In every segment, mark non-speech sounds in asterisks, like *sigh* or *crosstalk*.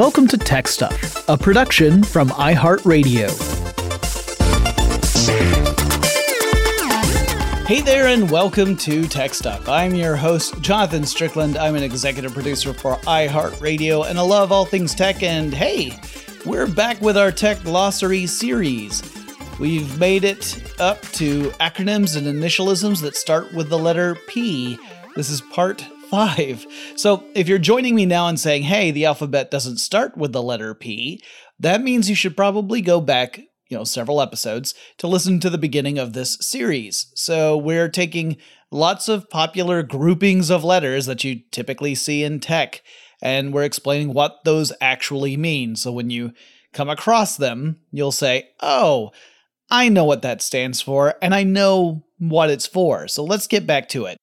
Welcome to Tech Stuff, a production from iHeartRadio. Hey there, and welcome to Tech Stuff. I'm your host, Jonathan Strickland. I'm an executive producer for iHeartRadio, and I love all things tech. And hey, we're back with our Tech Glossary series. We've made it up to acronyms and initialisms that start with the letter P. This is part five. So if you're joining me now and saying, hey, the alphabet doesn't start with the letter P, that means you should probably go back, you know, several episodes to listen to the beginning of this series. So we're taking lots of popular groupings of letters that you typically see in tech, and we're explaining what those actually mean. So when you come across them, you'll say, oh, I know what that stands for, and I know what it's for. So let's get back to it.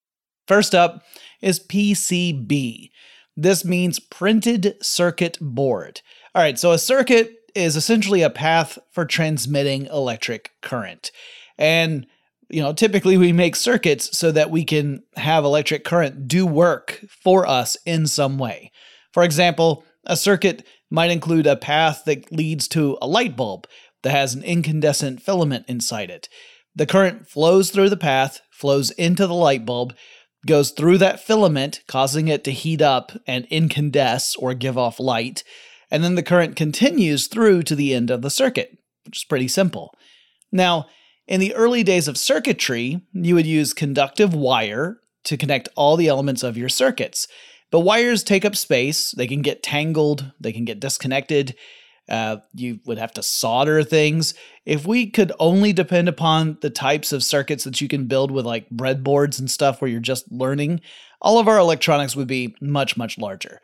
First up, is PCB. This means printed circuit board. All right, so a circuit is essentially a path for transmitting electric current. And you know, typically we make circuits so that we can have electric current do work for us in some way. For example, a circuit might include a path that leads to a light bulb that has an incandescent filament inside it. The current flows through the path, flows into the light bulb, goes through that filament, causing it to heat up and incandesce or give off light, and then the current continues through to the end of the circuit, which is pretty simple. Now, in the early days of circuitry, you would use conductive wire to connect all the elements of your circuits. But wires take up space, they can get tangled, they can get disconnected, uh, you would have to solder things. If we could only depend upon the types of circuits that you can build with like breadboards and stuff where you're just learning, all of our electronics would be much, much larger.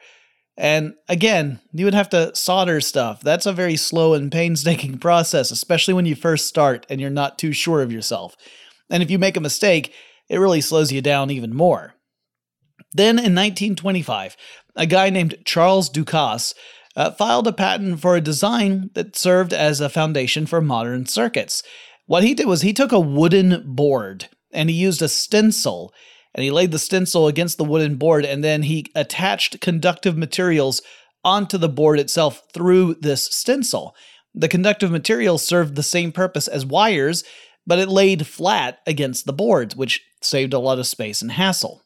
And again, you would have to solder stuff. That's a very slow and painstaking *laughs* process, especially when you first start and you're not too sure of yourself. And if you make a mistake, it really slows you down even more. Then in 1925, a guy named Charles Ducas uh, filed a patent for a design that served as a foundation for modern circuits. What he did was he took a wooden board and he used a stencil and he laid the stencil against the wooden board and then he attached conductive materials onto the board itself through this stencil. The conductive material served the same purpose as wires, but it laid flat against the boards, which saved a lot of space and hassle.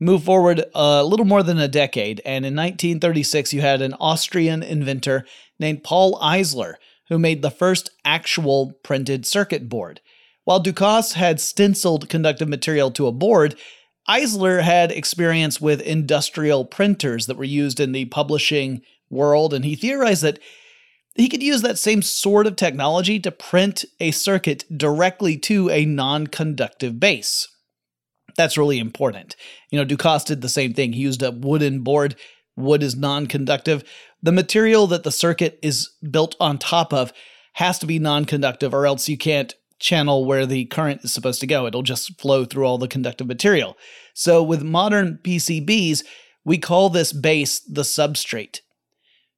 Move forward a little more than a decade, and in 1936, you had an Austrian inventor named Paul Eisler who made the first actual printed circuit board. While Ducas had stenciled conductive material to a board, Eisler had experience with industrial printers that were used in the publishing world, and he theorized that he could use that same sort of technology to print a circuit directly to a non conductive base. That's really important. You know, Ducas did the same thing. He used a wooden board. Wood is non conductive. The material that the circuit is built on top of has to be non conductive, or else you can't channel where the current is supposed to go. It'll just flow through all the conductive material. So with modern PCBs, we call this base the substrate.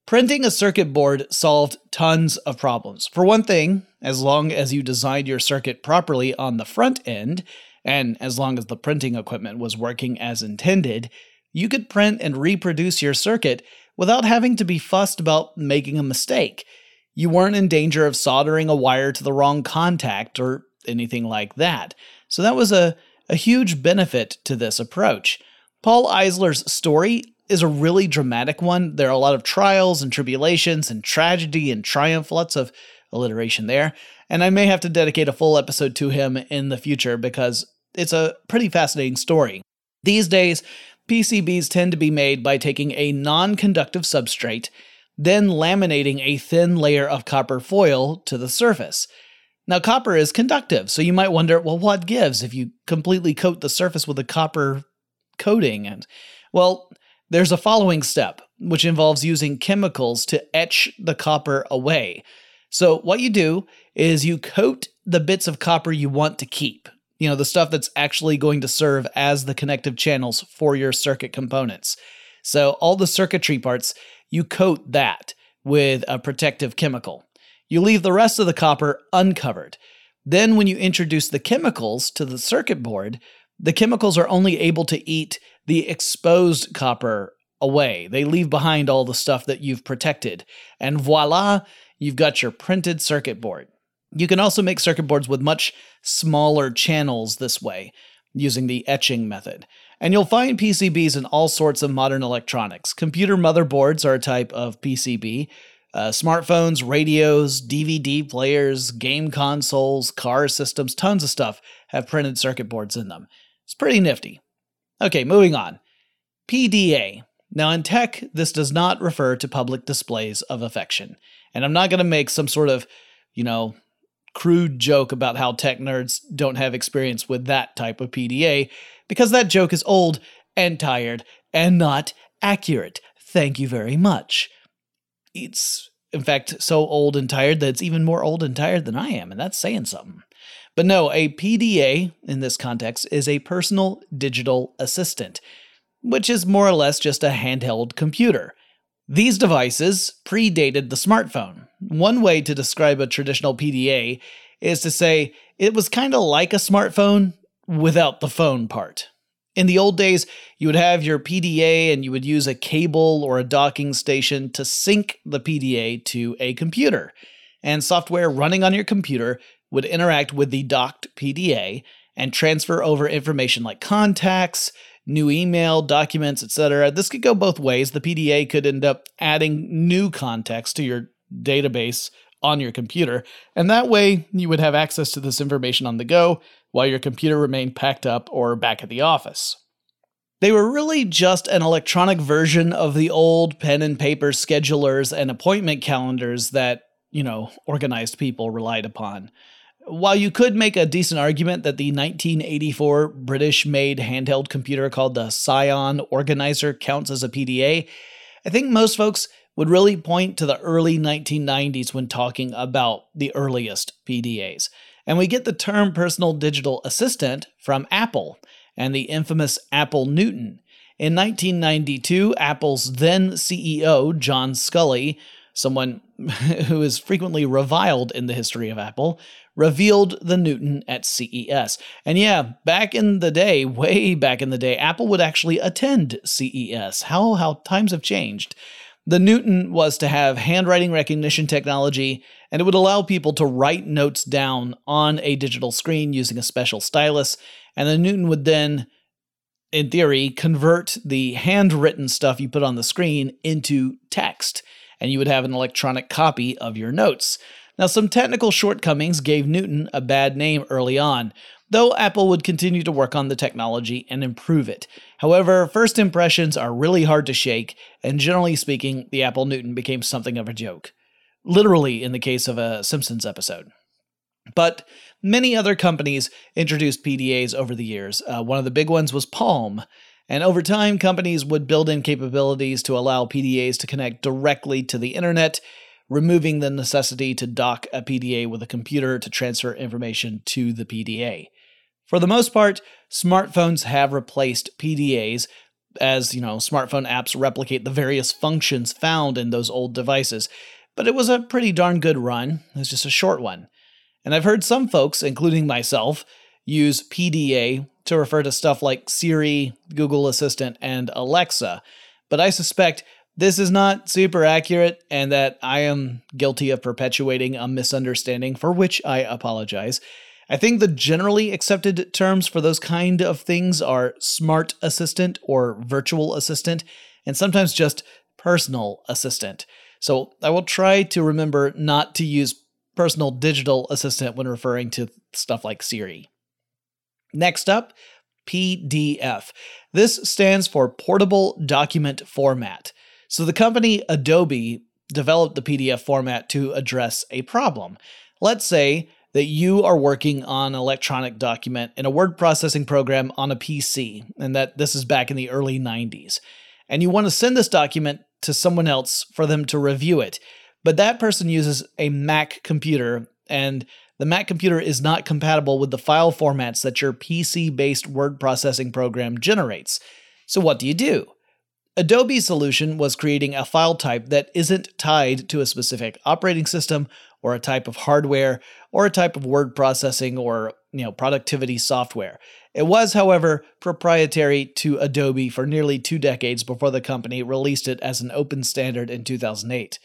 Printing a circuit board solved tons of problems. For one thing, as long as you designed your circuit properly on the front end, and as long as the printing equipment was working as intended, you could print and reproduce your circuit without having to be fussed about making a mistake. You weren't in danger of soldering a wire to the wrong contact or anything like that. So that was a, a huge benefit to this approach. Paul Eisler's story is a really dramatic one. There are a lot of trials and tribulations and tragedy and triumph, lots of alliteration there. And I may have to dedicate a full episode to him in the future because it's a pretty fascinating story. These days, PCBs tend to be made by taking a non conductive substrate, then laminating a thin layer of copper foil to the surface. Now, copper is conductive, so you might wonder, well, what gives if you completely coat the surface with a copper coating? And, well, there's a following step, which involves using chemicals to etch the copper away. So, what you do is you coat the bits of copper you want to keep, you know, the stuff that's actually going to serve as the connective channels for your circuit components. So, all the circuitry parts, you coat that with a protective chemical. You leave the rest of the copper uncovered. Then, when you introduce the chemicals to the circuit board, the chemicals are only able to eat the exposed copper away. They leave behind all the stuff that you've protected. And voila, you've got your printed circuit board. You can also make circuit boards with much smaller channels this way, using the etching method. And you'll find PCBs in all sorts of modern electronics. Computer motherboards are a type of PCB. Uh, smartphones, radios, DVD players, game consoles, car systems, tons of stuff have printed circuit boards in them. It's pretty nifty. Okay, moving on. PDA. Now, in tech, this does not refer to public displays of affection. And I'm not going to make some sort of, you know, crude joke about how tech nerds don't have experience with that type of PDA, because that joke is old and tired and not accurate. Thank you very much. It's, in fact, so old and tired that it's even more old and tired than I am, and that's saying something. But no, a PDA in this context is a personal digital assistant, which is more or less just a handheld computer. These devices predated the smartphone. One way to describe a traditional PDA is to say it was kind of like a smartphone without the phone part. In the old days, you would have your PDA and you would use a cable or a docking station to sync the PDA to a computer. And software running on your computer would interact with the docked PDA and transfer over information like contacts, new email, documents, etc. This could go both ways. The PDA could end up adding new context to your database on your computer, and that way you would have access to this information on the go while your computer remained packed up or back at the office. They were really just an electronic version of the old pen and paper schedulers and appointment calendars that, you know, organized people relied upon. While you could make a decent argument that the 1984 British made handheld computer called the Psion Organizer counts as a PDA, I think most folks would really point to the early 1990s when talking about the earliest PDAs. And we get the term personal digital assistant from Apple and the infamous Apple Newton. In 1992, Apple's then CEO, John Sculley, someone *laughs* who is frequently reviled in the history of Apple, revealed the Newton at CES. And yeah, back in the day, way back in the day, Apple would actually attend CES. How how times have changed. The Newton was to have handwriting recognition technology, and it would allow people to write notes down on a digital screen using a special stylus, and the Newton would then in theory, convert the handwritten stuff you put on the screen into text, and you would have an electronic copy of your notes. Now, some technical shortcomings gave Newton a bad name early on, though Apple would continue to work on the technology and improve it. However, first impressions are really hard to shake, and generally speaking, the Apple Newton became something of a joke. Literally, in the case of a Simpsons episode. But many other companies introduced PDAs over the years. Uh, one of the big ones was Palm. And over time, companies would build in capabilities to allow PDAs to connect directly to the internet removing the necessity to dock a PDA with a computer to transfer information to the PDA. For the most part, smartphones have replaced PDAs as, you know, smartphone apps replicate the various functions found in those old devices. But it was a pretty darn good run. It was just a short one. And I've heard some folks, including myself, use PDA to refer to stuff like Siri, Google Assistant, and Alexa. But I suspect this is not super accurate and that I am guilty of perpetuating a misunderstanding for which I apologize. I think the generally accepted terms for those kind of things are smart assistant or virtual assistant, and sometimes just personal assistant. So I will try to remember not to use personal digital assistant when referring to stuff like Siri. Next up, PDF. This stands for Portable Document Format. So the company Adobe developed the PDF format to address a problem. Let's say that you are working on an electronic document in a word processing program on a PC, and that this is back in the early 90s. And you want to send this document to someone else for them to review it. But that person uses a Mac computer, and the Mac computer is not compatible with the file formats that your PC based word processing program generates. So, what do you do? Adobe's solution was creating a file type that isn't tied to a specific operating system or a type of hardware or a type of word processing or you know productivity software. It was, however, proprietary to Adobe for nearly two decades before the company released it as an open standard in 2008.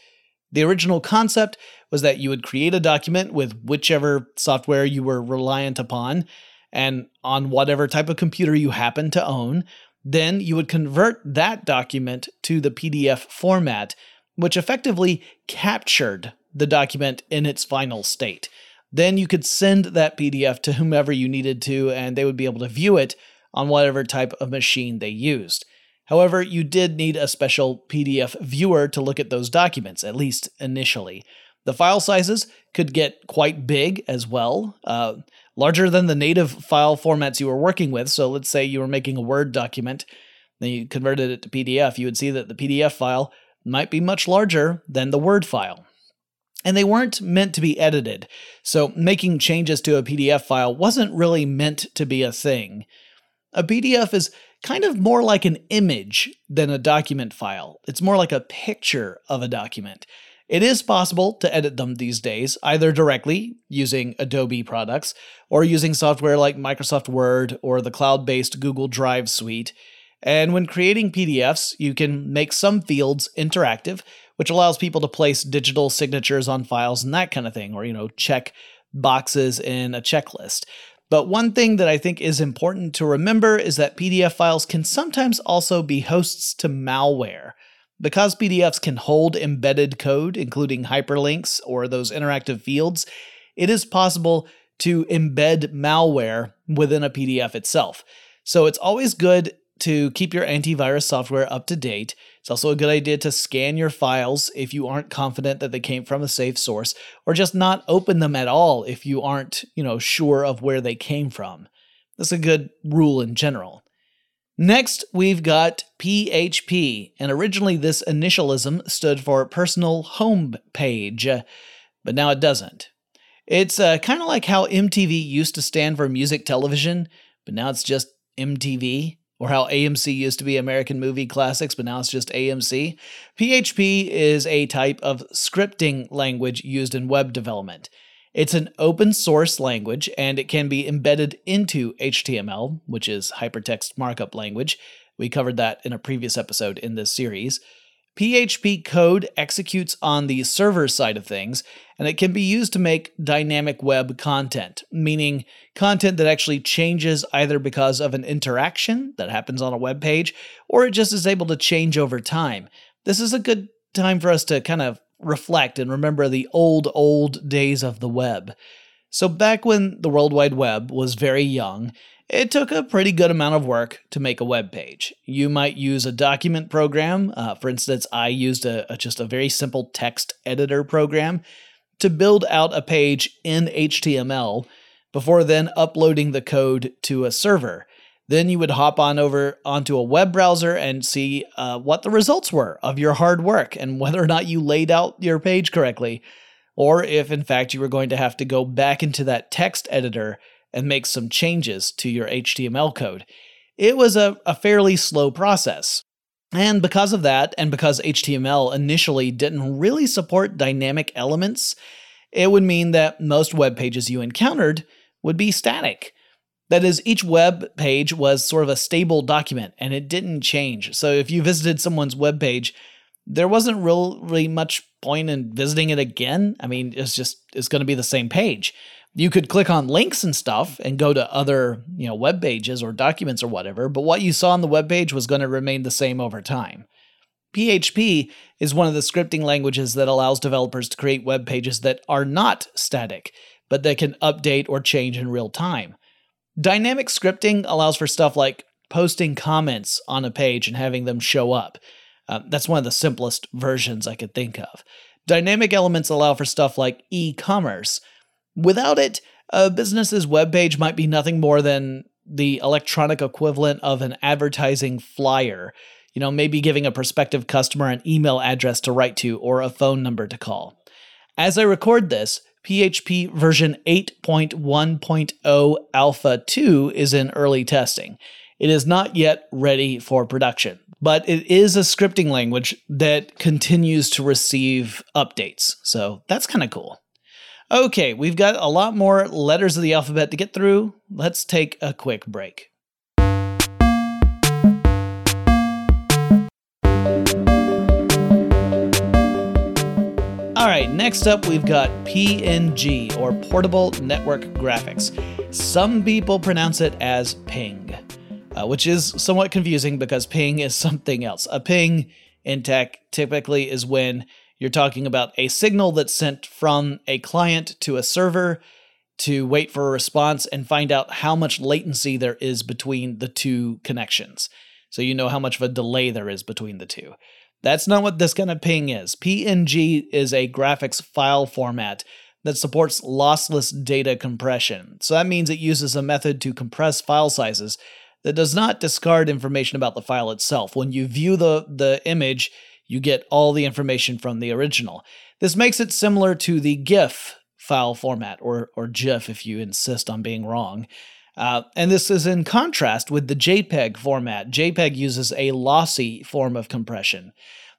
The original concept was that you would create a document with whichever software you were reliant upon and on whatever type of computer you happen to own. Then you would convert that document to the PDF format, which effectively captured the document in its final state. Then you could send that PDF to whomever you needed to, and they would be able to view it on whatever type of machine they used. However, you did need a special PDF viewer to look at those documents, at least initially. The file sizes could get quite big as well, uh, larger than the native file formats you were working with. So let's say you were making a Word document, then you converted it to PDF, you would see that the PDF file might be much larger than the Word file and they weren't meant to be edited, so making changes to a PDF file wasn't really meant to be a thing. A PDF is kind of more like an image than a document file, it's more like a picture of a document. It is possible to edit them these days, either directly using Adobe products or using software like Microsoft Word or the cloud based Google Drive suite. And when creating PDFs, you can make some fields interactive which allows people to place digital signatures on files and that kind of thing, or, you know, check boxes in a checklist. But one thing that I think is important to remember is that PDF files can sometimes also be hosts to malware. Because PDFs can hold embedded code, including hyperlinks or those interactive fields, it is possible to embed malware within a PDF itself. So it's always good to keep your antivirus software up to date. It's also a good idea to scan your files if you aren't confident that they came from a safe source, or just not open them at all if you aren't, you know, sure of where they came from. That's a good rule in general. Next, we've got PHP, and originally this initialism stood for Personal Home Page, but now it doesn't. It's uh, kind of like how MTV used to stand for music television, but now it's just MTV or how AMC used to be American Movie Classics, but now it's just AMC. PHP is a type of scripting language used in web development. It's an open source language and it can be embedded into HTML, which is hypertext markup language. We covered that in a previous episode in this series. PHP code executes on the server side of things, and it can be used to make dynamic web content, meaning content that actually changes either because of an interaction that happens on a web page, or it just is able to change over time. This is a good time for us to kind of reflect and remember the old, old days of the web. So, back when the World Wide Web was very young, it took a pretty good amount of work to make a web page. You might use a document program. Uh, for instance, I used a, a, just a very simple text editor program to build out a page in HTML before then uploading the code to a server. Then you would hop on over onto a web browser and see uh, what the results were of your hard work and *laughs* whether or not you laid out your page correctly, or if in fact you were going to have to go back into that text editor and make some changes to your HTML code. It was a, a fairly slow process. And because of that, and because HTML initially didn't really support dynamic elements, it would mean that most web pages you encountered would be static. That is, each web page was sort of a stable document and it didn't change. So if you visited someone's web page, there wasn't really much point in visiting it again. I mean, it's just it's going to be the same page you could click on links and stuff and go to other, you know, web pages or documents or whatever, but what you saw on the web page was going to remain the same over time. PHP is one of the scripting languages that allows developers to create web pages that are not static, but that can update or change in real time. Dynamic scripting allows for stuff like posting comments on a page and having them show up. Uh, that's one of the simplest versions I could think of. Dynamic elements allow for stuff like e commerce, Without it, a business's webpage might be nothing more than the electronic equivalent of an advertising flyer. You know, maybe giving a prospective customer an email address to write to or a phone number to call. As I record this, PHP version 8.1.0 Alpha 2 is in early testing. It is not yet ready for production, but it is a scripting language that continues to receive updates. So that's kind of cool. Okay, we've got a lot more letters of the alphabet to get through. Let's take a quick break. All right, next up we've got PNG or Portable Network Graphics. Some people pronounce it as ping, uh, which is somewhat confusing because ping is something else. A ping in tech typically is when you're talking about a signal that's sent from a client to a server to wait for a response and find out how much latency there is between the two connections. So you know how much of a delay there is between the two. That's not what this kind of ping is. PNG is a graphics file format that supports lossless data compression. So that means it uses a method to compress file sizes that does not discard information about the file itself. When you view the, the image, you get all the information from the original. This makes it similar to the GIF file format, or, or GIF if you insist on being wrong. Uh, and this is in contrast with the JPEG format. JPEG uses a lossy form of compression.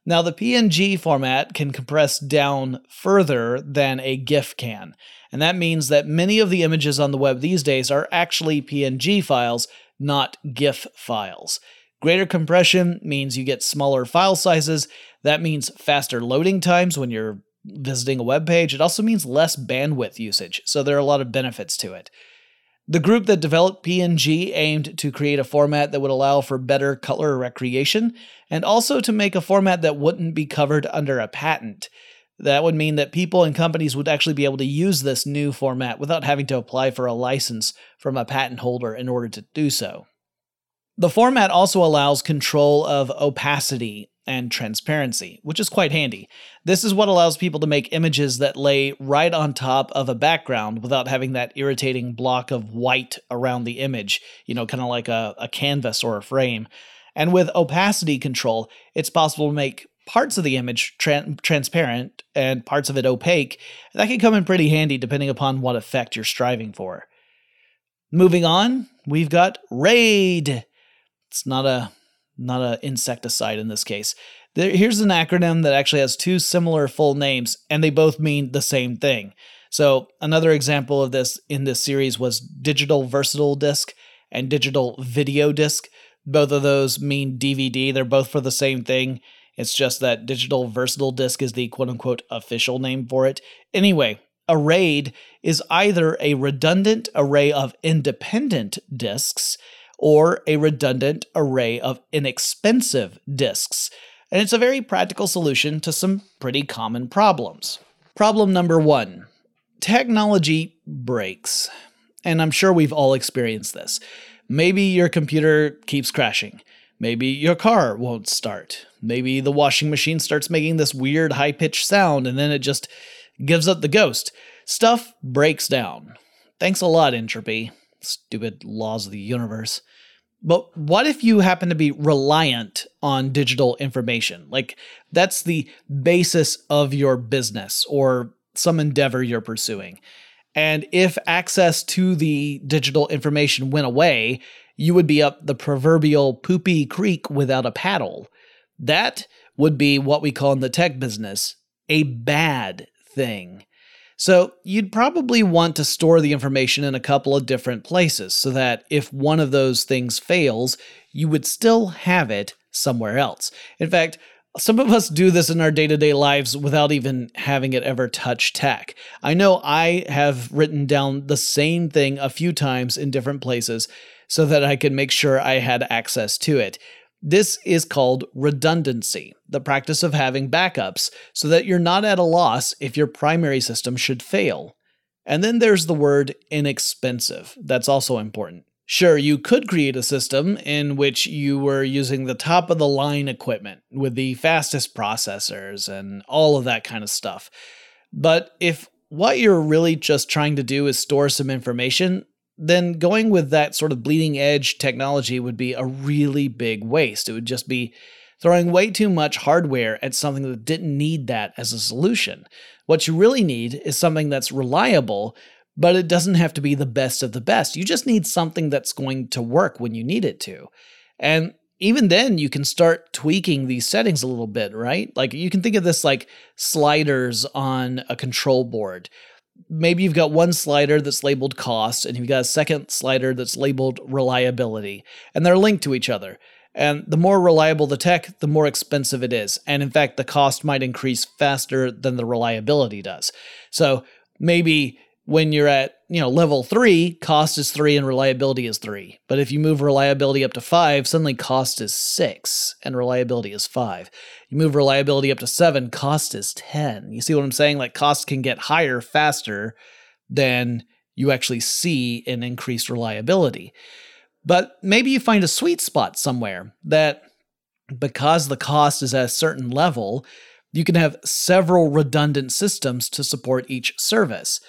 Now, the PNG format can compress down further than a GIF can, and that means that many of the images on the web these days are actually PNG files, not GIF files. Greater compression means you get smaller file sizes. That means faster loading times when you're visiting a web page. It also means less bandwidth usage, so there are a lot of benefits to it. The group that developed PNG aimed to create a format that would allow for better color recreation and also to make a format that wouldn't be covered under a patent. That would mean that people and companies would actually be able to use this new format without having to apply for a license from a patent holder in order to do so. The format also allows control of opacity and transparency, which is quite handy. This is what allows people to make images that lay right on top of a background without having that irritating block of white around the image, you know, kind of like a, a canvas or a frame. And with opacity control, it's possible to make parts of the image tra- transparent and parts of it opaque. That can come in pretty handy depending upon what effect you're striving for. Moving on, we've got RAID. It's not a not an insecticide in this case. There, here's an acronym that actually has two similar full names, and they both mean the same thing. So another example of this in this series was digital versatile disc and digital video disc. Both of those mean DVD. They're both for the same thing. It's just that digital versatile disc is the quote unquote official name for it. Anyway, a RAID is either a redundant array of independent disks or a redundant array of inexpensive disks. And it's a very practical solution to some pretty common problems. Problem number one technology breaks. And I'm sure we've all experienced this. Maybe your computer keeps crashing. Maybe your car won't start. Maybe the washing machine starts making this weird high pitched sound and then it just gives up the ghost. Stuff breaks down. Thanks a lot, Entropy. Stupid laws of the universe. But what if you happen to be reliant on digital information? Like that's the basis of your business or some endeavor you're pursuing. And if access to the digital information went away, you would be up the proverbial poopy creek without a paddle. That would be what we call in the tech business a bad thing. So you'd probably want to store the information in a couple of different places so that if one of those things fails, you would still have it somewhere else. In fact, some of us do this in our day to day lives without even having it ever touch tech. I know I have written down the same thing a few times in different places so that I could make sure I had access to it. This is called redundancy, the practice of having backups so that you're not at a loss if your primary system should fail. And then there's the word inexpensive. That's also important. Sure, you could create a system in which you were using the top of the line equipment with the fastest processors and all of that kind of stuff. But if what you're really just trying to do is store some information, then going with that sort of bleeding edge technology would be a really big waste. It would just be throwing way too much hardware at something that didn't need that as a solution. What you really need is something that's reliable, but it doesn't have to be the best of the best. You just need something that's going to work when you need it to. And even then, you can start tweaking these settings a little bit, right? Like you can think of this like sliders on a control board maybe you've got one slider that's labeled cost and you've got a second slider that's labeled reliability, and they're linked to each other. And the more reliable the tech, the more expensive it is. And in fact, the cost might increase faster than the reliability does. So maybe when you're at you know level three cost is three and reliability is three. But if you move reliability up to five suddenly cost is six and reliability is five. You move reliability up to seven cost is 10 you see what i'm saying? Like cost can get higher faster than you actually see in increased reliability. But maybe you find a sweet spot somewhere that because the cost is at a certain level you can have several redundant systems to support each service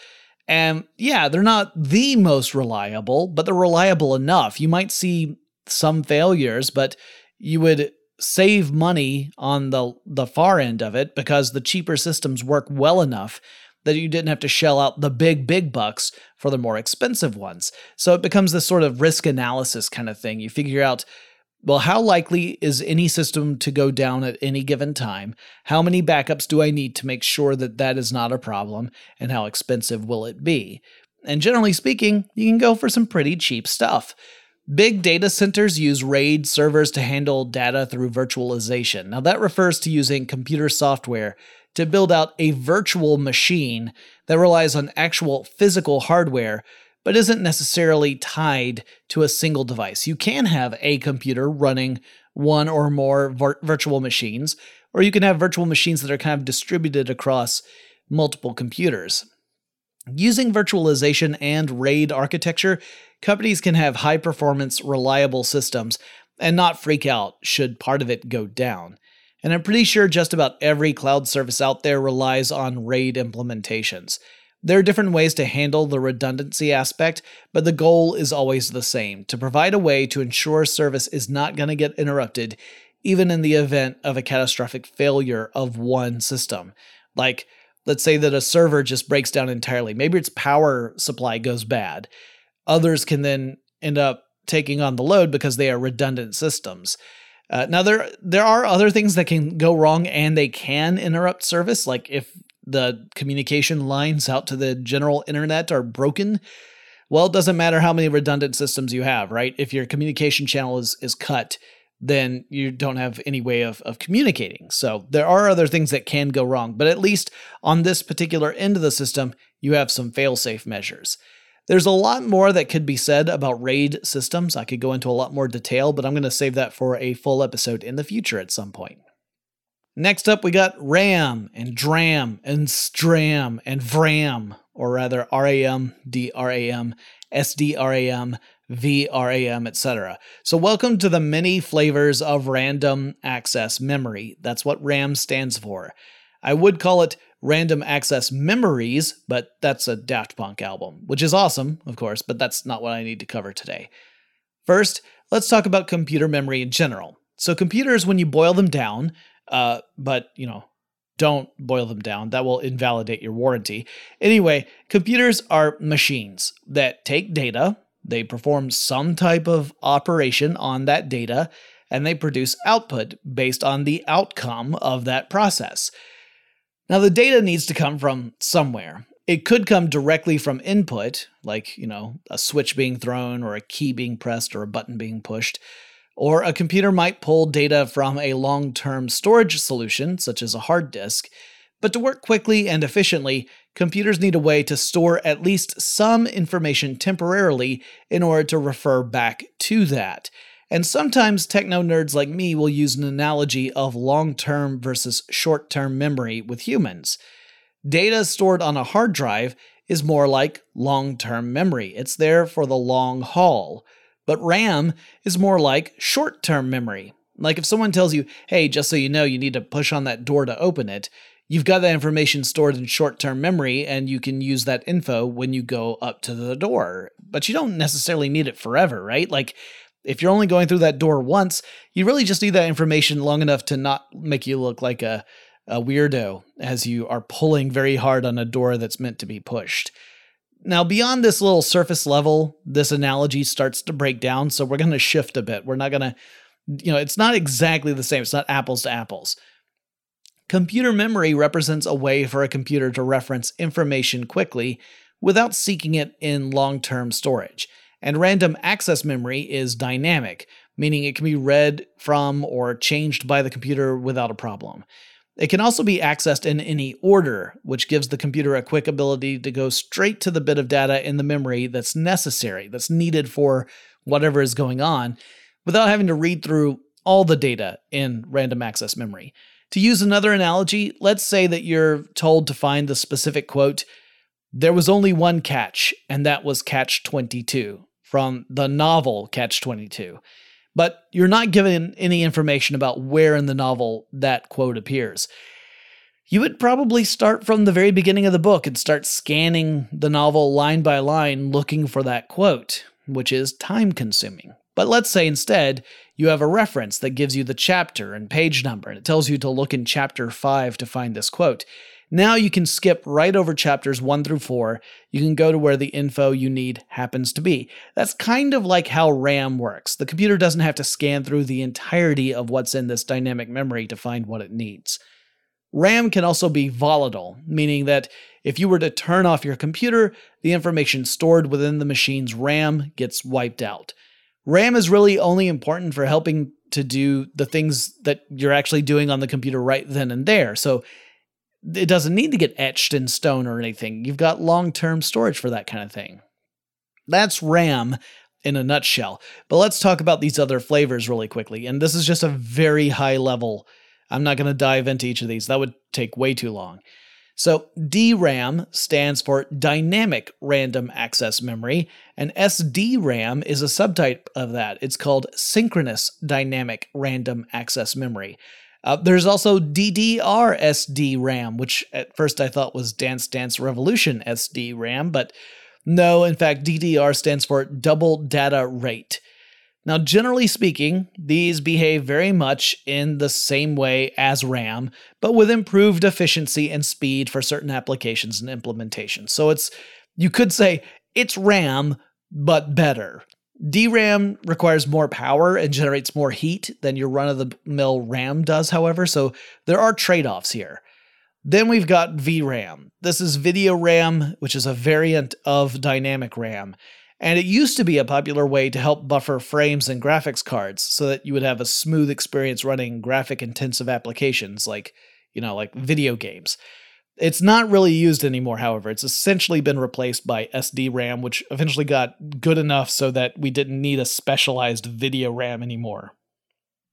and yeah, they're not the most reliable, but they're reliable enough. You might see some failures, but you would save money on the the far end of it because the cheaper systems work well enough that you didn't have to shell out the big big bucks for the more expensive ones. So it becomes this sort of risk analysis kind of thing. You figure out well, how likely is any system to go down at any given time? How many backups do I need to make sure that that is not a problem? And how expensive will it be? And generally speaking, you can go for some pretty cheap stuff. Big data centers use RAID servers to handle data through virtualization. Now, that refers to using computer software to build out a virtual machine that relies on actual physical hardware but isn't necessarily tied to a single device. You can have a computer running one or more vir- virtual machines, or you can have virtual machines that are kind of distributed across multiple computers. Using virtualization and RAID architecture, companies can have high performance, reliable systems and not freak out should part of it go down. And I'm pretty sure just about every cloud service out there relies on RAID implementations. There are different ways to handle the redundancy aspect, but the goal is always the same to provide a way to ensure service is not going to get interrupted, even in the event of a catastrophic failure of one system. Like, let's say that a server just breaks down entirely. Maybe its power supply goes bad. Others can then end up taking on the load because they are redundant systems. Uh, now there there are other things that can go wrong and they can interrupt service like if the communication lines out to the general internet are broken, well, it doesn't matter how many redundant systems you have, right? If your communication channel is is cut, then you don't have any way of, of communicating. So there are other things that can go wrong, but at least on this particular end of the system, you have some fail-safe measures. There's a lot more that could be said about RAID systems. I could go into a lot more detail, but I'm going to save that for a full episode in the future at some point. Next up, we got RAM and DRAM and STRAM and VRAM, or rather RAM, DRAM, SDRAM, VRAM, etc. So, welcome to the many flavors of random access memory. That's what RAM stands for. I would call it Random Access Memories, but that's a Daft Punk album, which is awesome, of course, but that's not what I need to cover today. First, let's talk about computer memory in general. So, computers, when you boil them down, uh, but you know, don't boil them down. That will invalidate your warranty. Anyway, computers are machines that take data, they perform some type of operation on that data, and they produce output based on the outcome of that process. Now, the data needs to come from somewhere. It could come directly from input, like, you know, a switch being thrown or a key being pressed or a button being pushed. Or a computer might pull data from a long term storage solution, such as a hard disk. But to work quickly and efficiently, computers need a way to store at least some information temporarily in order to refer back to that. And sometimes techno nerds like me will use an analogy of long term versus short term memory with humans. Data stored on a hard drive is more like long term memory, it's there for the long haul. But RAM is more like short term memory. Like if someone tells you, hey, just so you know, you need to push on that door to open it, you've got that information stored in short term memory and you can use that info when you go up to the door. But you don't necessarily need it forever, right? Like if you're only going through that door once, you really just need that information long enough to not make you look like a, a weirdo as you are pulling very hard on a door that's meant to be pushed. Now, beyond this little surface level, this analogy starts to break down. So we're going to shift a bit. We're not going to, you know, it's not exactly the same. It's not apples to apples. computer memory represents a way for a computer to reference information quickly without seeking it in long term storage. And random access memory is dynamic, meaning it can be read from or changed by the computer without a problem. It can also be accessed in any order, which gives the computer a quick ability to go straight to the bit of data in the memory that's necessary, that's needed for whatever is going on, without having to read through all the data in random access memory. To use another analogy, let's say that you're told to find the specific quote, there was only one catch, and that was catch 22 from the novel Catch 22 but you're not given any information about where in the novel that quote appears. You would probably start from the very beginning of the book and start scanning the novel line by line looking for that quote, which is time consuming. But let's say instead you have a reference that gives you the chapter and page number, and it tells you to look in chapter 5 to find this quote. Now you can skip right over chapters 1 through 4. You can go to where the info you need happens to be. That's kind of like how RAM works. The computer doesn't have to scan through the entirety of what's in this dynamic memory to find what it needs. RAM can also be volatile, meaning that if you were to turn off your computer, the information stored within the machine's RAM gets wiped out. RAM is really only important for helping to do the things that you're actually doing on the computer right then and there. So it doesn't need to get etched in stone or anything. You've got long term storage for that kind of thing. That's RAM in a nutshell. But let's talk about these other flavors really quickly. And this is just a very high level. I'm not going to dive into each of these, that would take way too long. So, DRAM stands for Dynamic Random Access Memory, and SDRAM is a subtype of that. It's called Synchronous Dynamic Random Access Memory. Uh, there's also DDR SD RAM, which at first I thought was Dance Dance Revolution SD RAM, but no, in fact, DDR stands for Double Data Rate. Now, generally speaking, these behave very much in the same way as RAM, but with improved efficiency and speed for certain applications and implementations. So it's, you could say, it's RAM, but better. DRAM requires more power and generates more heat than your run of the mill RAM does, however, so there are trade offs here. Then we've got VRAM. This is video RAM, which is a variant of dynamic RAM. And it used to be a popular way to help buffer frames and graphics cards so that you would have a smooth experience running graphic intensive applications like, you know, like video games. It's not really used anymore, however. It's essentially been replaced by SD RAM, which eventually got good enough so that we didn't need a specialized video RAM anymore.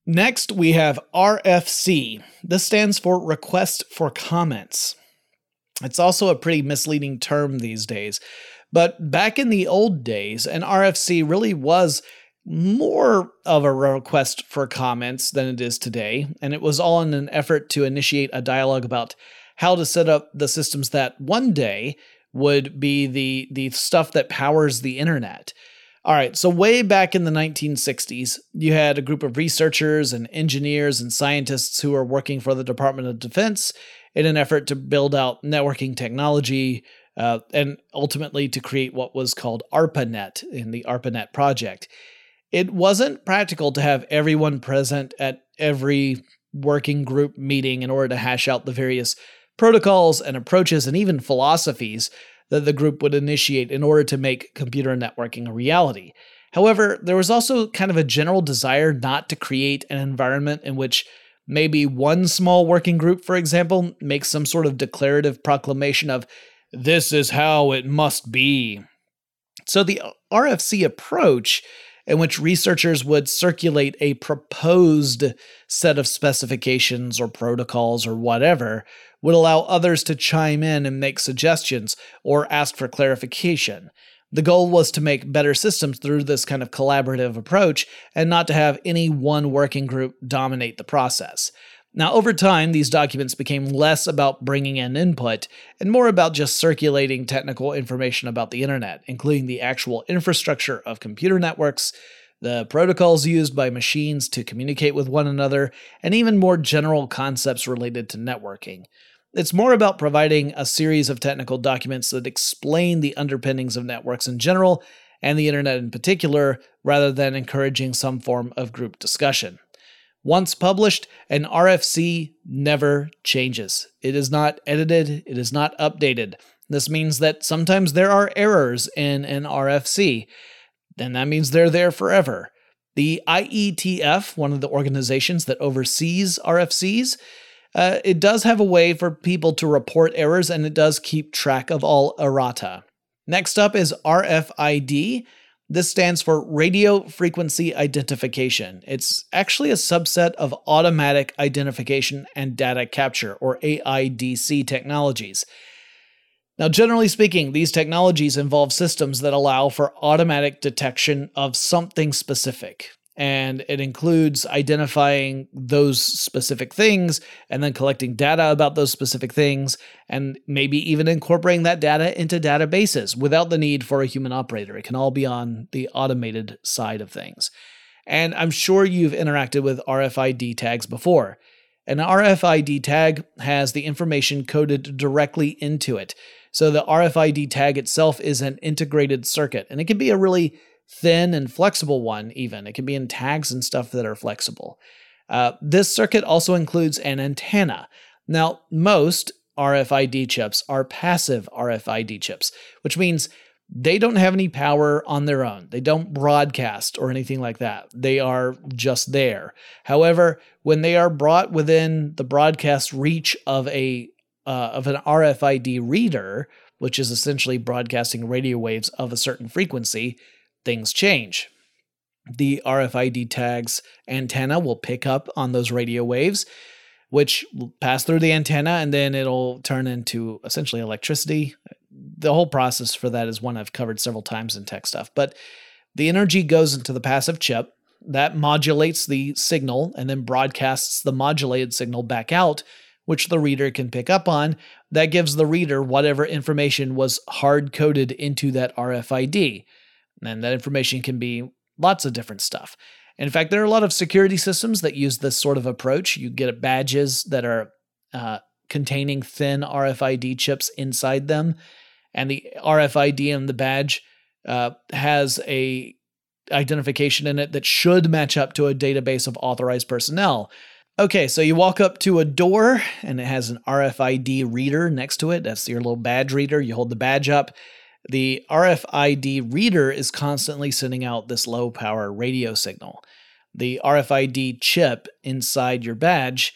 Next, we have RFC. This stands for Request for Comments. It's also a pretty misleading term these days, but back in the old days, an RFC really was more of a request for comments than it is today, and it was all in an effort to initiate a dialogue about how to set up the systems that one day would be the the stuff that powers the internet. All right, so way back in the 1960s, you had a group of researchers and engineers and scientists who were working for the Department of Defense in an effort to build out networking technology uh, and ultimately to create what was called ARPANET in the ARPANET project. It wasn't practical to have everyone present at every working group meeting in order to hash out the various protocols and approaches and even philosophies that the group would initiate in order to make computer networking a reality. However, there was also kind of a general desire not to create an environment in which maybe one small working group, for example, makes some sort of declarative proclamation of, this is how it must be. So the RFC approach in which researchers would circulate a proposed set of specifications or protocols or whatever would allow others to chime in and make suggestions or ask for clarification. The goal was to make better systems through this kind of collaborative approach and not to have any one working group dominate the process. Now, over time, these documents became less about bringing in input and more about just circulating technical information about the internet, including the actual infrastructure of computer networks, the protocols used by machines to communicate with one another, and even more general concepts related to networking. It's more about providing a series of technical documents that explain the underpinnings of networks in general and the internet in particular, rather than encouraging some form of group discussion. Once published, an RFC never changes. It is not edited, it is not updated. This means that sometimes there are errors in an RFC, then that means they're there forever. The IETF, one of the organizations that oversees RFCs, uh, it does have a way for people to report errors and it does keep track of all errata. Next up is RFID. This stands for Radio Frequency Identification. It's actually a subset of Automatic Identification and Data Capture, or AIDC technologies. Now, generally speaking, these technologies involve systems that allow for automatic detection of something specific. And it includes identifying those specific things and then collecting data about those specific things, and maybe even incorporating that data into databases without the need for a human operator. It can all be on the automated side of things. And I'm sure you've interacted with RFID tags before. An RFID tag has the information coded directly into it. So the RFID tag itself is an integrated circuit, and it can be a really thin and flexible one, even. It can be in tags and stuff that are flexible. Uh, this circuit also includes an antenna. Now, most RFID chips are passive RFID chips, which means they don't have any power on their own. They don't broadcast or anything like that. They are just there. However, when they are brought within the broadcast reach of a uh, of an RFID reader, which is essentially broadcasting radio waves of a certain frequency, things change. The RFID tag's antenna will pick up on those radio waves, which pass through the antenna and then it'll turn into essentially electricity. The whole process for that is one I've covered several times in tech stuff. But the energy goes into the passive chip that modulates the signal and then broadcasts the modulated signal back out which the reader can pick up on, that gives the reader whatever information was hard coded into that RFID. And that information can be lots of different stuff. In fact, there are a lot of security systems that use this sort of approach. You get badges that are uh, containing thin RFID chips inside them, and the RFID in the badge uh, has a identification in it that should match up to a database of authorized personnel. Okay, so you walk up to a door and it has an RFID reader next to it. That's your little badge reader. You hold the badge up. The RFID reader is constantly sending out this low power radio signal. The RFID chip inside your badge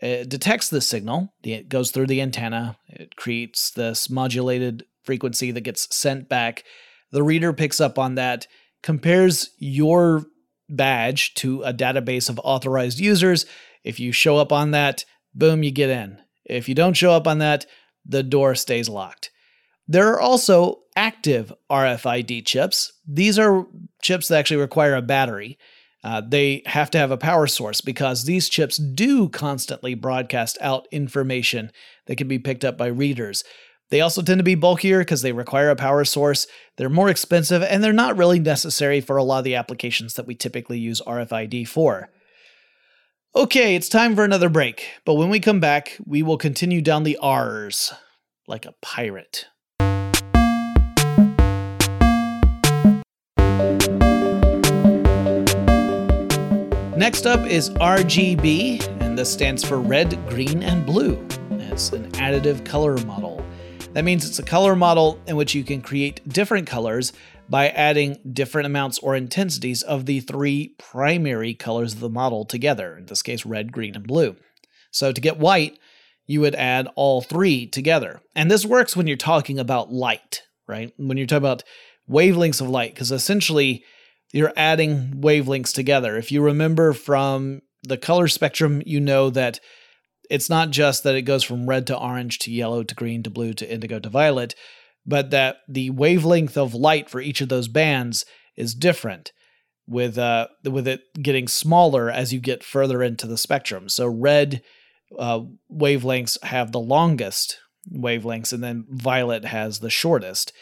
detects this signal. It goes through the antenna. It creates this modulated frequency that gets sent back. The reader picks up on that, compares your badge to a database of authorized users, if you show up on that, boom, you get in. If you don't show up on that, the door stays locked. There are also active RFID chips. These are chips that actually require a battery. Uh, they have to have a power source because these chips do constantly broadcast out information that can be picked up by readers. They also tend to be bulkier because they require a power source. They're more expensive and they're not really necessary for a lot of the applications that we typically use RFID for. Okay, it's time for another break, but when we come back, we will continue down the R's like a pirate. Next up is RGB, and this stands for red, green, and blue. It's an additive color model. That means it's a color model in which you can create different colors by adding different amounts or intensities of the three primary colors of the model together, in this case, red, green, and blue. So to get white, you would add all three together. And this works when you're talking about light, right? When you're talking about wavelengths of light, because essentially you're adding wavelengths together. If you remember from the color spectrum, you know that it's not just that it goes from red to orange to yellow to green to blue to indigo to violet but that the wavelength of light for each of those bands is different with uh with it getting smaller as you get further into the spectrum. So red uh, wavelengths have the longest wavelengths, and then violet has the shortest.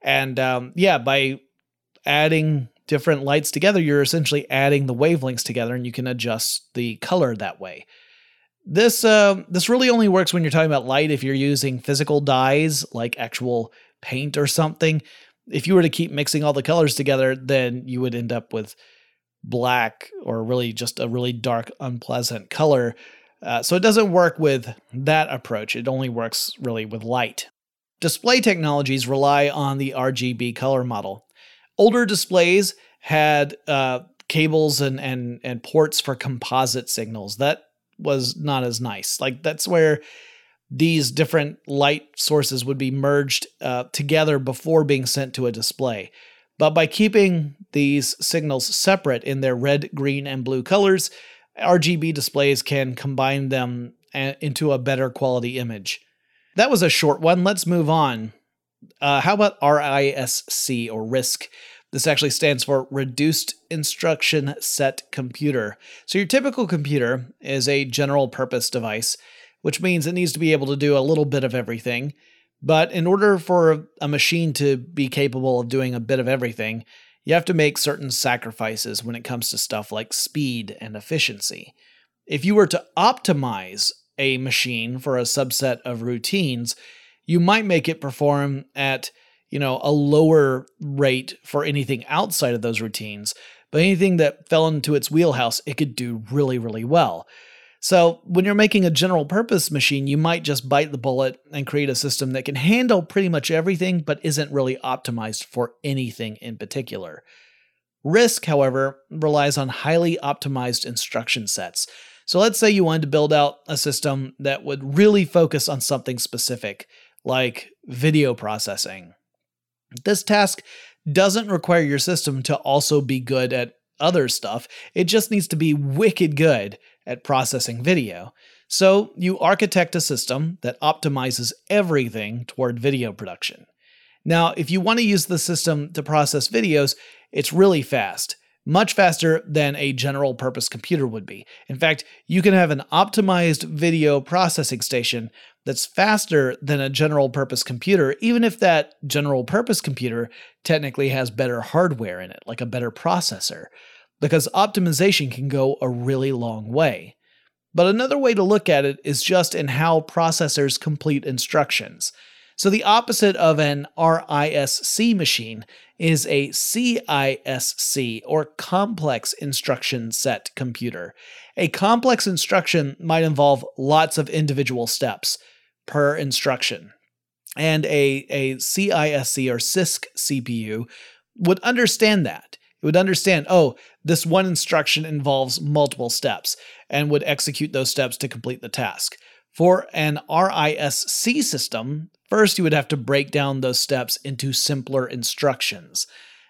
And um, yeah, by adding different lights together, you're essentially adding the wavelengths together, and you can adjust the color that way. This uh, this really only works when you're talking about light if you're using physical dyes like actual paint or something. If you were to keep mixing all the colors together, then you would end up with black or really just a really dark, unpleasant color. Uh, so it doesn't work with that approach. It only works really with light. Display technologies rely on the RGB color model. Older displays had uh, cables and, and and ports for composite signals. That was not as nice. Like that's where these different light sources would be merged uh, together before being sent to a display. But by keeping these signals separate in their red, green, and blue colors, RGB displays can combine them into a better quality image. That was a short one. Let's move on. Uh, how about RISC or RISC? This actually stands for Reduced Instruction Set Computer. So, your typical computer is a general purpose device, which means it needs to be able to do a little bit of everything. But in order for a machine to be capable of doing a bit of everything, you have to make certain sacrifices when it comes to stuff like speed and efficiency. If you were to optimize a machine for a subset of routines, you might make it perform at you know, a lower rate for anything outside of those routines, but anything that fell into its wheelhouse, it could do really, really well. So, when you're making a general purpose machine, you might just bite the bullet and create a system that can handle pretty much everything, but isn't really optimized for anything in particular. RISC, however, relies on highly optimized instruction sets. So, let's say you wanted to build out a system that would really focus on something specific, like video processing this task doesn't require your system to also be good at other stuff, it just needs to be wicked good at processing video. So you architect a system that optimizes everything toward video production. Now, if you want to use the system to process videos, it's really fast much faster than a general purpose computer would be. In fact, you can have an optimized video processing station that's faster than a general purpose computer, even if that general purpose computer technically has better hardware in it, like a better processor, because optimization can go a really long way. But another way to look at it is just in how processors complete instructions. So the opposite of an RISC machine is a CISC or complex instruction set computer. A complex instruction might involve lots of individual steps per instruction. And a, a CISC or CISC CPU would understand that. It would understand, oh, this one instruction involves multiple steps and would execute those steps to complete the task. For an RISC system, first you would have to break down those steps into simpler instructions.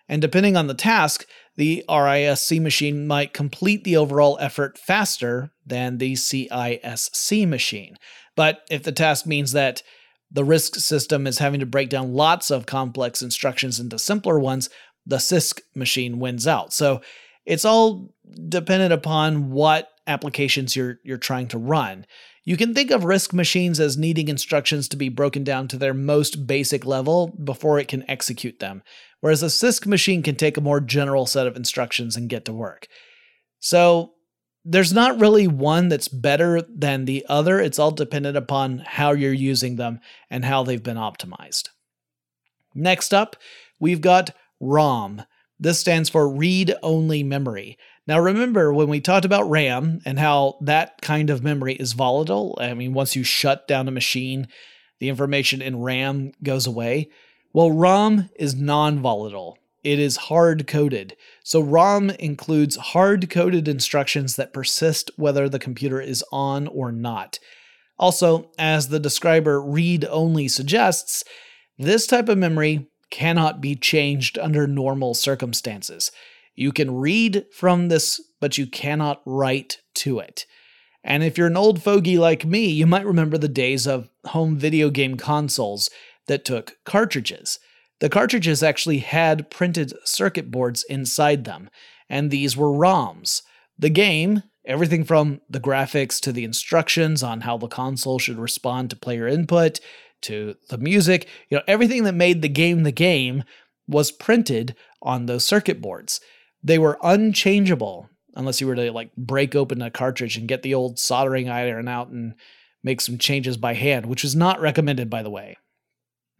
And depending on the task, the RISC machine might complete the overall effort faster than the CISC machine. But if the task means that the RISC system is having to break down lots of complex instructions into simpler ones, the CISC machine wins out. So it's all dependent upon what applications you're you're trying to run. You can think of RISC machines as needing instructions to be broken down to their most basic level before it can execute them, whereas a CISC machine can take a more general set of instructions and get to work. So there's not really one that's better than the other. It's all dependent upon how you're using them and how they've been optimized. Next up, we've got ROM. This stands for read only memory. Now, remember when we talked about RAM and how that kind of memory is volatile? I mean, once you shut down a machine, the information in RAM goes away. Well, ROM is non volatile, it is hard coded. So, ROM includes hard coded instructions that persist whether the computer is on or not. Also, as the describer read only suggests, this type of memory cannot be changed under normal circumstances. You can read from this, but you cannot write to it. And if you're an old fogey like me, you might remember the days of home video game consoles that took cartridges. The cartridges actually had printed circuit boards inside them, and these were ROMs. The game, everything from the graphics to the instructions on how the console should respond to player input to the music, you know, everything that made the game the game was printed on those circuit boards. They were unchangeable unless you were to like break open a cartridge and get the old soldering iron out and make some changes by hand, which is not recommended, by the way.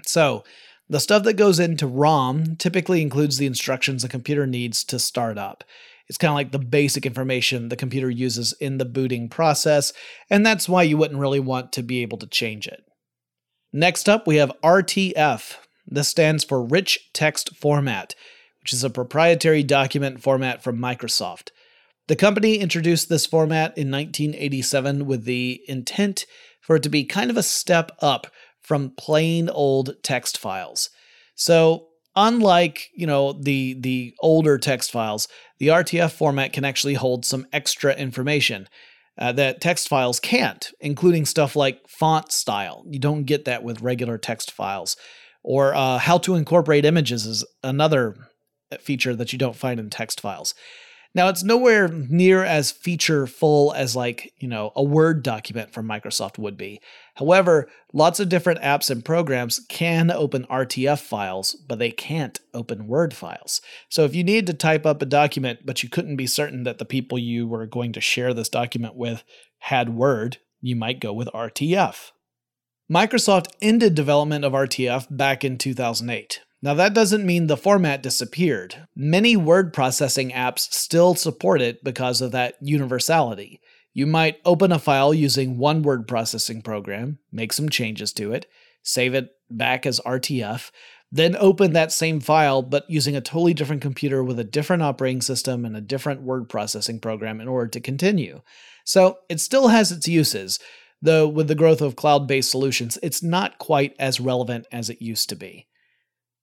So, the stuff that goes into ROM typically includes the instructions the computer needs to start up. It's kind of like the basic information the computer uses in the booting process, and that's why you wouldn't really want to be able to change it. Next up, we have RTF. This stands for Rich Text Format, which is a proprietary document format from Microsoft. The company introduced this format in 1987 with the intent for it to be kind of a step up from plain old text files. So, unlike, you know, the the older text files, the RTF format can actually hold some extra information uh, that text files can't, including stuff like font style. You don't get that with regular text files. Or uh, how to incorporate images is another feature that you don't find in text files. Now, it's nowhere near as feature full as, like, you know, a Word document from Microsoft would be. However, lots of different apps and programs can open RTF files, but they can't open Word files. So if you need to type up a document, but you couldn't be certain that the people you were going to share this document with had Word, you might go with RTF. Microsoft ended development of RTF back in 2008. Now, that doesn't mean the format disappeared. Many word processing apps still support it because of that universality. You might open a file using one word processing program, make some changes to it, save it back as RTF, then open that same file but using a totally different computer with a different operating system and a different word processing program in order to continue. So it still has its uses, though with the growth of cloud based solutions, it's not quite as relevant as it used to be.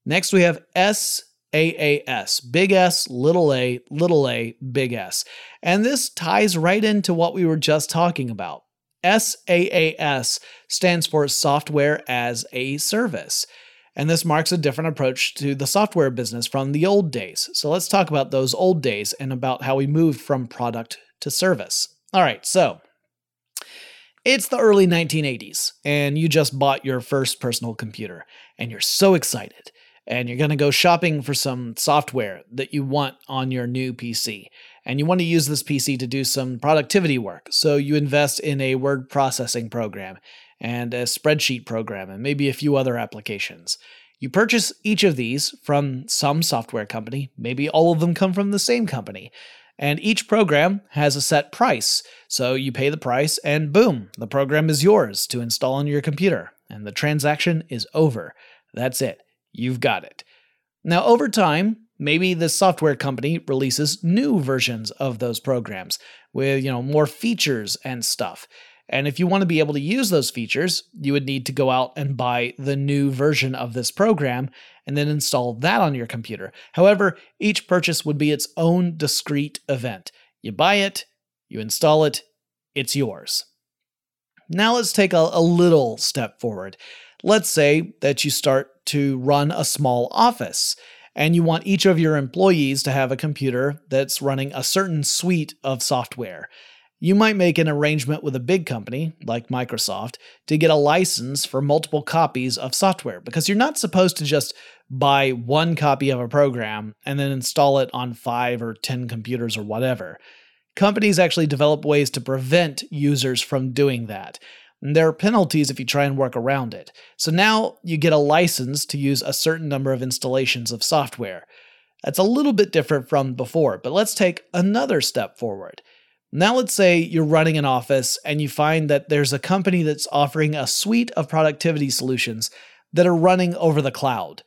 Next, we have SAAS, big S, little a, little a, big S. And this ties right into what we were just talking about. SaaS stands for Software as a Service. And this marks a different approach to the software business from the old days. So let's talk about those old days and about how we moved from product to service. All right, so it's the early 1980s, and you just bought your first personal computer, and you're so excited and you're going to go shopping for some software that you want on your new PC. And you want to use this PC to do some productivity work. So you invest in a word processing program and a spreadsheet program and maybe a few other applications. You purchase each of these from some software company, maybe all of them come from the same company. And each program has a set price. So you pay the price, and boom, the program is yours to install on your computer. And the transaction is over. That's it you've got it. Now, over time, maybe the software company releases new versions of those programs with, you know, more features and stuff. And if you want to be able to use those features, you would need to go out and buy the new version of this program and then install that on your computer. However, each purchase would be its own discrete event. You buy it, you install it, it's yours. Now let's take a, a little step forward. Let's say that you start to run a small office and you want each of your employees to have a computer that's running a certain suite of software. You might make an arrangement with a big company, like Microsoft, to get a license for multiple copies of software because you're not supposed to just buy one copy of a program and then install it on five or 10 computers or whatever. Companies actually develop ways to prevent users from doing that. There are penalties if you try and work around it. So now you get a license to use a certain number of installations of software. That's a little bit different from before, but let's take another step forward. Now, let's say you're running an office and you find that there's a company that's offering a suite of productivity solutions that are running over the cloud.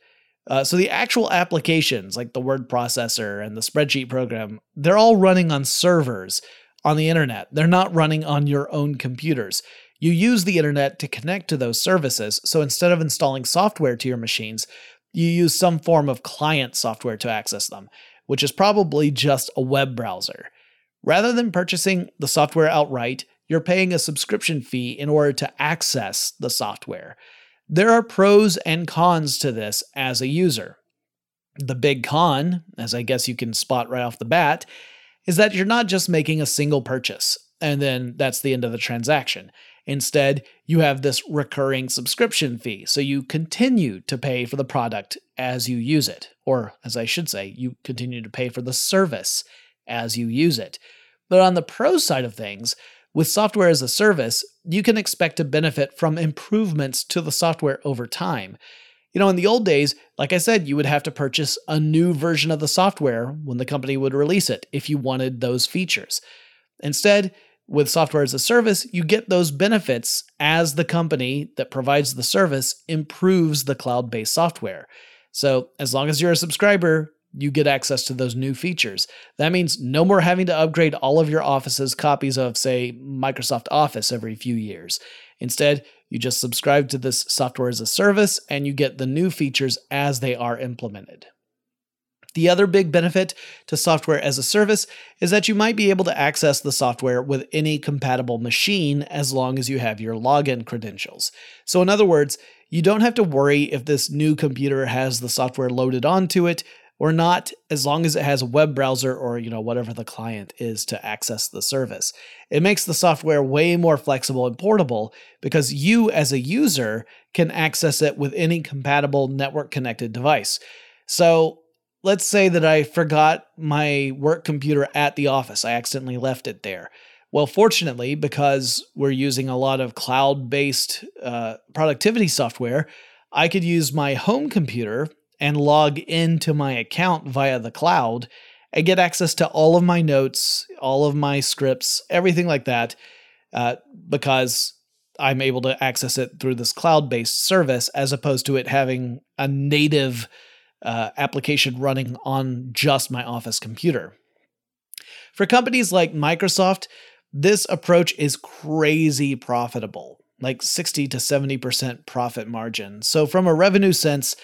Uh, so the actual applications, like the word processor and the spreadsheet program, they're all running on servers on the internet. They're not running on your own computers. You use the internet to connect to those services, so instead of installing software to your machines, you use some form of client software to access them, which is probably just a web browser. Rather than purchasing the software outright, you're paying a subscription fee in order to access the software. There are pros and cons to this as a user. The big con, as I guess you can spot right off the bat, is that you're not just making a single purchase, and then that's the end of the transaction. Instead, you have this recurring subscription fee, so you continue to pay for the product as you use it. Or, as I should say, you continue to pay for the service as you use it. But on the pro side of things, with software as a service, you can expect to benefit from improvements to the software over time. You know, in the old days, like I said, you would have to purchase a new version of the software when the company would release it if you wanted those features. Instead, with software as a service, you get those benefits as the company that provides the service improves the cloud based software. So, as long as you're a subscriber, you get access to those new features. That means no more having to upgrade all of your office's copies of, say, Microsoft Office every few years. Instead, you just subscribe to this software as a service and you get the new features as they are implemented. The other big benefit to software as a service is that you might be able to access the software with any compatible machine as long as you have your login credentials. So, in other words, you don't have to worry if this new computer has the software loaded onto it or not as long as it has a web browser or you know whatever the client is to access the service. It makes the software way more flexible and portable because you as a user can access it with any compatible network connected device. So, let's say that I forgot my work computer at the office. I accidentally left it there. Well, fortunately, because we're using a lot of cloud based uh, productivity software, I could use my home computer and log into my account via the cloud and get access to all of my notes, all of my scripts, everything like that, uh, because I'm able to access it through this cloud based service as opposed to it having a native uh, application running on just my office computer. For companies like Microsoft, this approach is crazy profitable, like 60 to 70% profit margin. So, from a revenue sense,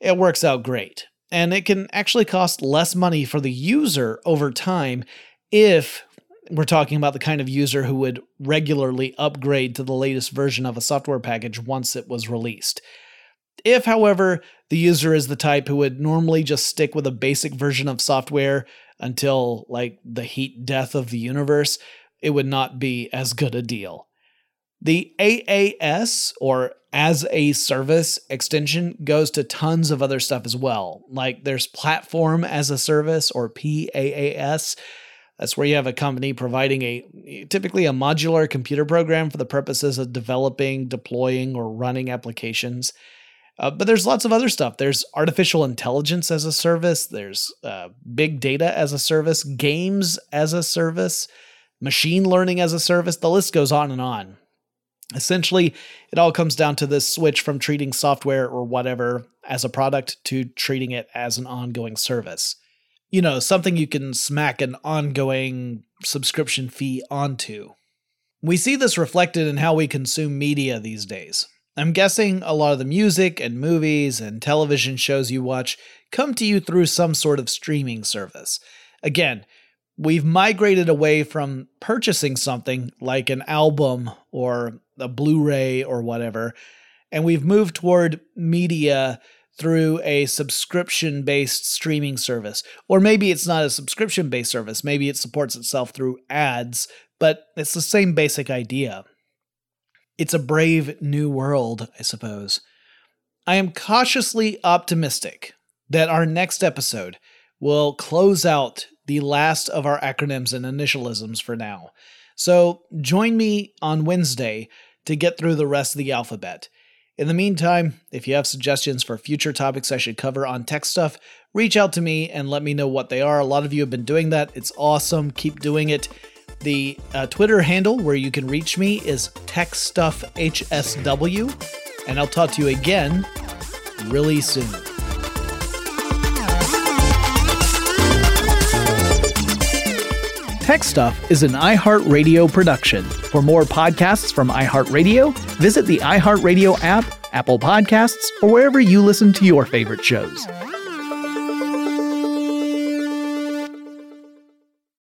it works out great. And it can actually cost less money for the user over time if we're talking about the kind of user who would regularly upgrade to the latest version of a software package once it was released. If, however, the user is the type who would normally just stick with a basic version of software until like the heat death of the universe, it would not be as good a deal. The AAS or as a service extension goes to tons of other stuff as well. Like there's platform as a service or PaaS. That's where you have a company providing a typically a modular computer program for the purposes of developing, deploying, or running applications. Uh, but there's lots of other stuff. There's artificial intelligence as a service, there's uh, big data as a service, games as a service, machine learning as a service. The list goes on and on. Essentially, it all comes down to this switch from treating software or whatever as a product to treating it as an ongoing service. You know, something you can smack an ongoing subscription fee onto. We see this reflected in how we consume media these days. I'm guessing a lot of the music and movies and television shows you watch come to you through some sort of streaming service. Again, we've migrated away from purchasing something like an album or a Blu ray or whatever, and we've moved toward media through a subscription based streaming service. Or maybe it's not a subscription based service, maybe it supports itself through ads, but it's the same basic idea. It's a brave new world, I suppose. I am cautiously optimistic that our next episode will close out the last of our acronyms and initialisms for now. So join me on Wednesday to get through the rest of the alphabet. In the meantime, if you have suggestions for future topics I should cover on tech stuff, reach out to me and let me know what they are. A lot of you have been doing that. It's awesome. Keep doing it. The uh, Twitter handle where you can reach me is TechStuffHSW, and I'll talk to you again really soon. Tech Stuff is an iHeartRadio production. For more podcasts from iHeartRadio, visit the iHeartRadio app, Apple Podcasts, or wherever you listen to your favorite shows.